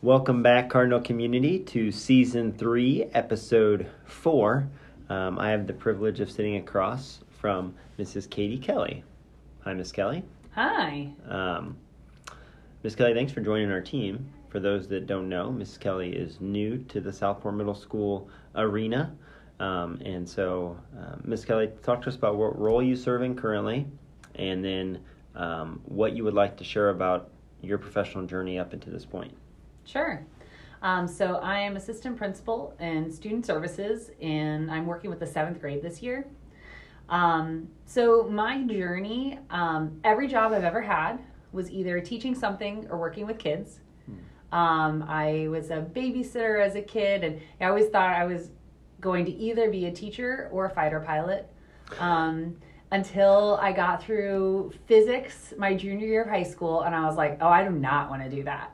Welcome back, Cardinal community, to season three, episode four. Um, I have the privilege of sitting across from Mrs. Katie Kelly. Hi, Miss Kelly. Hi. Um, Miss Kelly, thanks for joining our team. For those that don't know, Mrs. Kelly is new to the Southport Middle School arena. Um, and so, uh, Miss Kelly, talk to us about what role you serve in currently, and then um, what you would like to share about your professional journey up until this point. Sure. Um, so I am assistant principal in student services, and I'm working with the seventh grade this year. Um, so my journey, um, every job I've ever had was either teaching something or working with kids. Um, I was a babysitter as a kid, and I always thought I was going to either be a teacher or a fighter pilot. Um, until I got through physics my junior year of high school, and I was like, oh, I do not want to do that.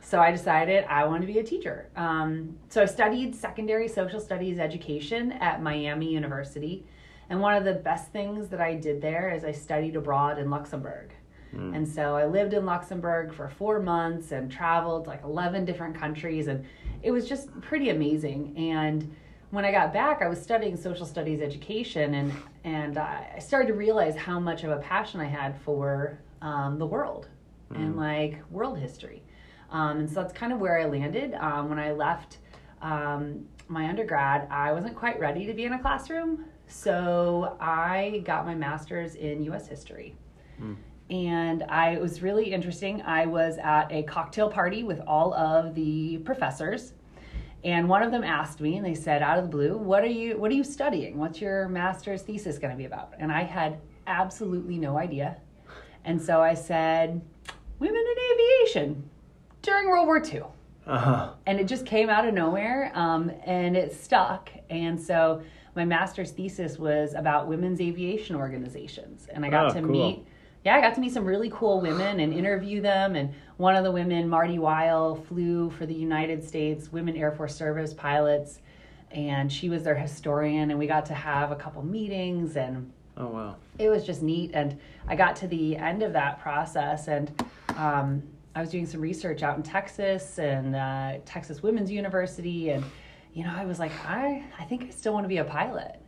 So I decided I want to be a teacher. Um, so I studied secondary social studies education at Miami University. And one of the best things that I did there is I studied abroad in Luxembourg. Mm. And so I lived in Luxembourg for four months and traveled like 11 different countries. And it was just pretty amazing. And when I got back, I was studying social studies education, and and I started to realize how much of a passion I had for um, the world and like world history. Um, and so that's kind of where I landed. Um, when I left um, my undergrad, I wasn't quite ready to be in a classroom, so I got my master's in U.S. history. Mm. And I it was really interesting. I was at a cocktail party with all of the professors and one of them asked me and they said out of the blue what are you what are you studying what's your master's thesis going to be about and i had absolutely no idea and so i said women in aviation during world war ii Uh-huh. and it just came out of nowhere um, and it stuck and so my master's thesis was about women's aviation organizations and i got Oh, to cool. meet yeah i got to meet some really cool women and interview them and one of the women marty wyall flew for the united states women air force service pilots and she was their historian and we got to have a couple meetings and Oh, wow. it was just neat and i got to the end of that process and um, i was doing some research out in texas and uh, texas women's university and you know i was like i, I think i still want to be a pilot.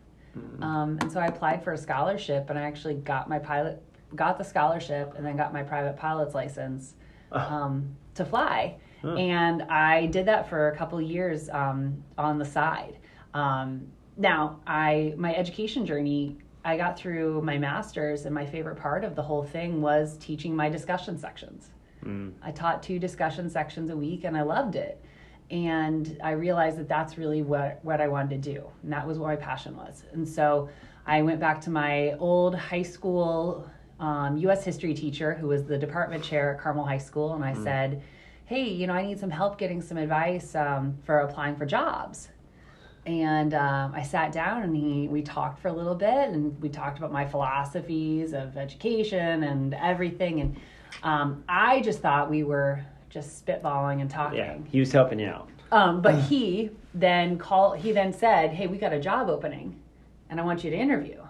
Um, and so i applied for a scholarship and i actually got my pilot got the scholarship and then got my private pilot's license um, to fly. Huh. and i did that for a couple years um, on the side. Um, now i my education journey i got through my master's and my favorite part of the whole thing was teaching my discussion sections Mm. i taught two discussion sections a week and i loved it. And i realized that that's really what, what i wanted to do and that was what my passion was. And so i went back to my old high school um, us history teacher who was the department chair at carmel high school and i said hey you know i need some help getting some advice um, for applying for jobs. And um, I sat down and he we talked for a little bit and we talked about my philosophies of education and everything and um, I just thought we were just spitballing and talking. Yeah, he was helping you out. Um, but he then called. He then said, "Hey, we got a job opening, and I want you to interview."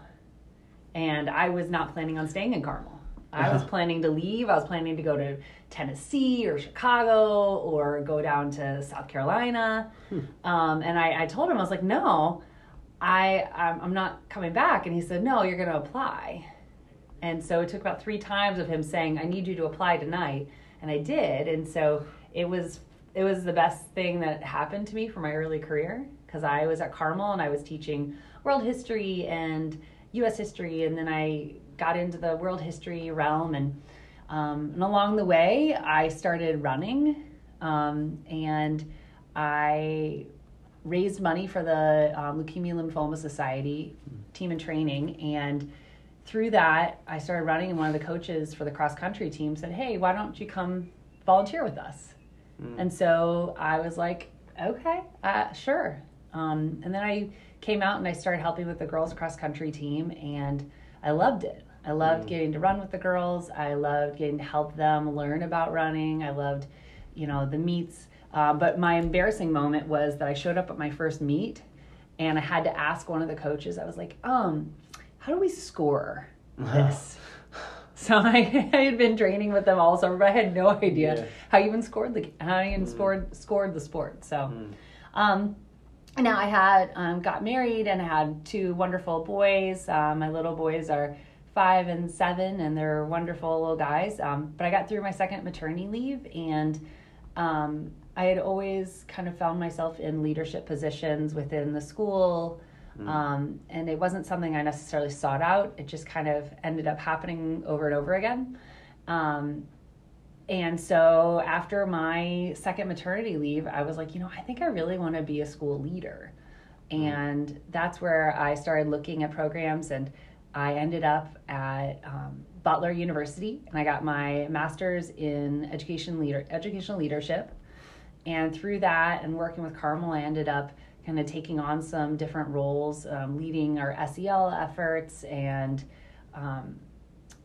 And I was not planning on staying in Carmel. I was Uh-huh. planning to leave. I was planning to go to Tennessee or Chicago or go down to South Carolina. Um, and I, I told him I was like, "No, I I'm, I'm not coming back." And he said, "No, you're going to apply." And so it took about three times of him saying, "I need you to apply tonight," and I did. And so it was it was the best thing that happened to me for my early career because I was at Carmel and I was teaching world history and U.S. history, and then I got into the world history realm, and um, and along the way I started running, um, and I raised money for the um, Leukemia Lymphoma Society Team in Training and through that I started running and one of the coaches for the cross country team said hey why don't you come volunteer with us? And so I was like okay uh, sure. Um, and then I came out and I started helping with the girls cross country team and I loved it. I loved getting to run with the girls. I loved getting to help them learn about running. I loved you know the meets. Uh, but my embarrassing moment was that I showed up at my first meet and I had to ask one of the coaches, I was like, um, how do we score this? So I, I had been training with them all summer, but I had no idea Yeah. how you even scored the how you even scored scored the sport. So, um, now I had um, got married and I had two wonderful boys. Uh, my little boys are five and seven, and they're wonderful little guys. Um, but I got through my second maternity leave, and um, I had always kind of found myself in leadership positions within the school. Um, and it wasn't something I necessarily sought out. It just kind of ended up happening over and over again. Um, and so after my second maternity leave, I was like, you know, I think I really want to be a school leader. And that's where I started looking at programs, and I ended up at um, Butler University, and I got my master's in education leader educational leadership. And through that, and working with Carmel, I ended up kind of taking on some different roles, um, leading our SEL efforts, and um,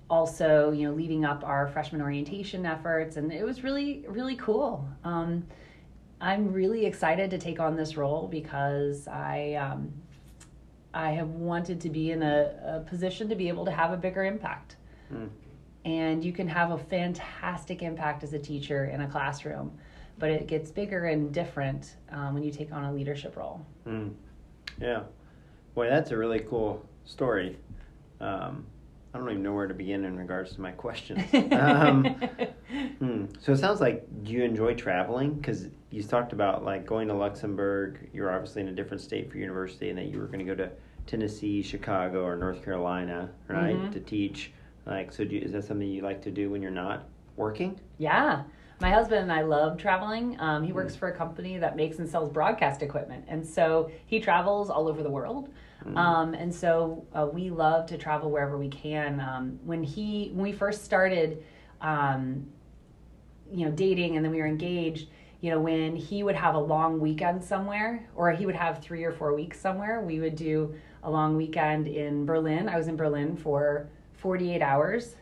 also, you know, leading up our freshman orientation efforts. And it was really, really cool. Um, I'm really excited to take on this role because I um, I have wanted to be in a, a position to be able to have a bigger impact. Mm. And you can have a fantastic impact as a teacher in a classroom, but it gets bigger and different um, when you take on a leadership role. Mm. Yeah. Boy, that's a really cool story. Um, I don't even know where to begin in regards to my questions. um, hmm. So it sounds like do you enjoy traveling? Because you talked about like going to Luxembourg. You're obviously in a different state for university, and that you were going to go to Tennessee, Chicago, or North Carolina, right, Mhm. to teach. Like, so do you, is that something you like to do when you're not working? Yeah. My husband and I love traveling. Um, he works for a company that makes and sells broadcast equipment. And so he travels all over the world. Um, and so uh, we love to travel wherever we can. Um, when he, when we first started, um, you know, dating and then we were engaged, you know, when he would have a long weekend somewhere or he would have three or four weeks somewhere, we would do a long weekend in Berlin. I was in Berlin for 48 hours.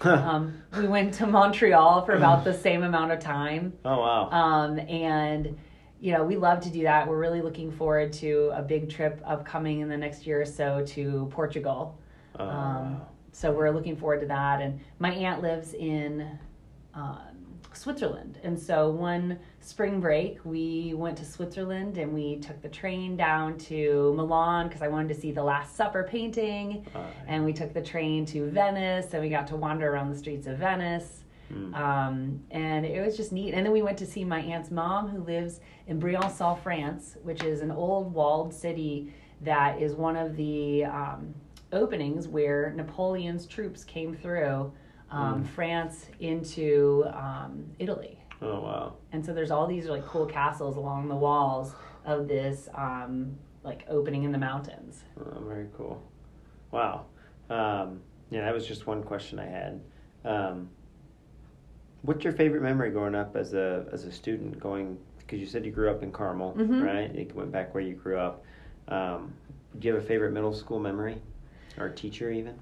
Um, we went to Montreal for about the same amount of time. oh wow. Um, and, you know, we love to do that. We're really looking forward to a big trip upcoming in the next year or so to Portugal. Oh, Um, so we're looking forward to that. And my aunt lives in um, Switzerland. And so one spring break, we went to Switzerland and we took the train down to Milan because I wanted to see the Last Supper painting. Uh, And we took the train to Venice and we got to wander around the streets of Venice. mm. Um, and it was just neat. And then we went to see my aunt's mom, who lives in Briançon, France, which is an old walled city that is one of the um, openings where Napoleon's troops came through um, France into um, Italy. oh wow. And so there's all these like cool castles along the walls of this um, like opening in the mountains. Oh, very cool. Wow. Um, yeah, that was just one question I had. Um, what's your favorite memory growing up as a as a student? Going because you said you grew up in Carmel, Mhm. right? You went back where you grew up. Um, do you have a favorite middle school memory, or teacher even?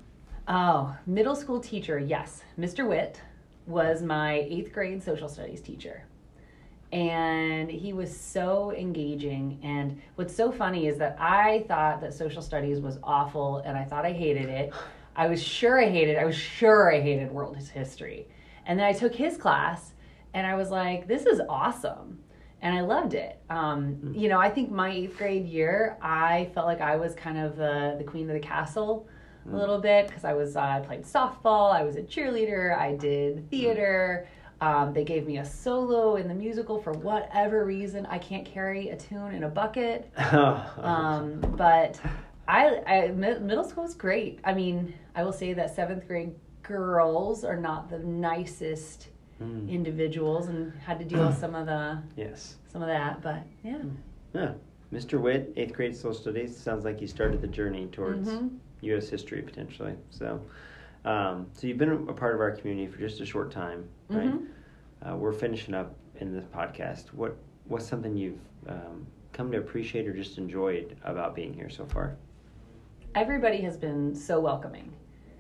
Oh, middle school teacher, yes. Mr. Witt was my eighth grade social studies teacher. And he was so engaging. And what's so funny is that I thought that social studies was awful and I thought I hated it. I was sure I hated I was sure I hated world history. And then I took his class and I was like, this is awesome. And I loved it. Um, you know, I think my eighth grade year, I felt like I was kind of the, the queen of the castle a little bit because I was uh, I played softball, I was a cheerleader, I did theater. Um, they gave me a solo in the musical for whatever reason. I can't carry a tune in a bucket. Um, but I, I middle school was great. I mean, I will say that seventh grade girls are not the nicest Mm, individuals, and had to deal with some of the yes. some of that. But yeah, Yeah. Mr. Witt, eighth grade social studies. Sounds like you started the journey towards Mhm. U.S. history potentially. So, um, so you've been a part of our community for just a short time, right? Mhm. Uh, we're finishing up in this podcast. What what's something you've um, come to appreciate or just enjoyed about being here so far? everybody has been so welcoming.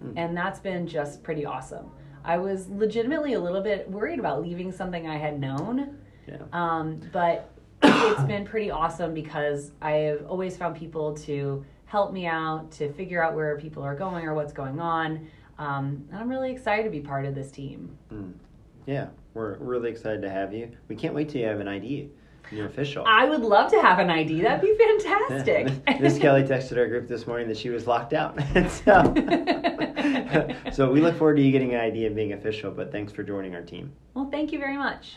Mm. And that's been just pretty awesome. I was legitimately a little bit worried about leaving something I had known, Yeah. um, but it's been pretty awesome because I've always found people to help me out, to figure out where people are going or what's going on. Um, and I'm really excited to be part of this team. Mm. Yeah, we're really excited to have you. We can't wait till you have an ID. You're official. I would love to have an ID. That'd be fantastic. Miss Kelly texted our group this morning that she was locked out. so, so we look forward to you getting an ID and being official. But thanks for joining our team. well, thank you very much.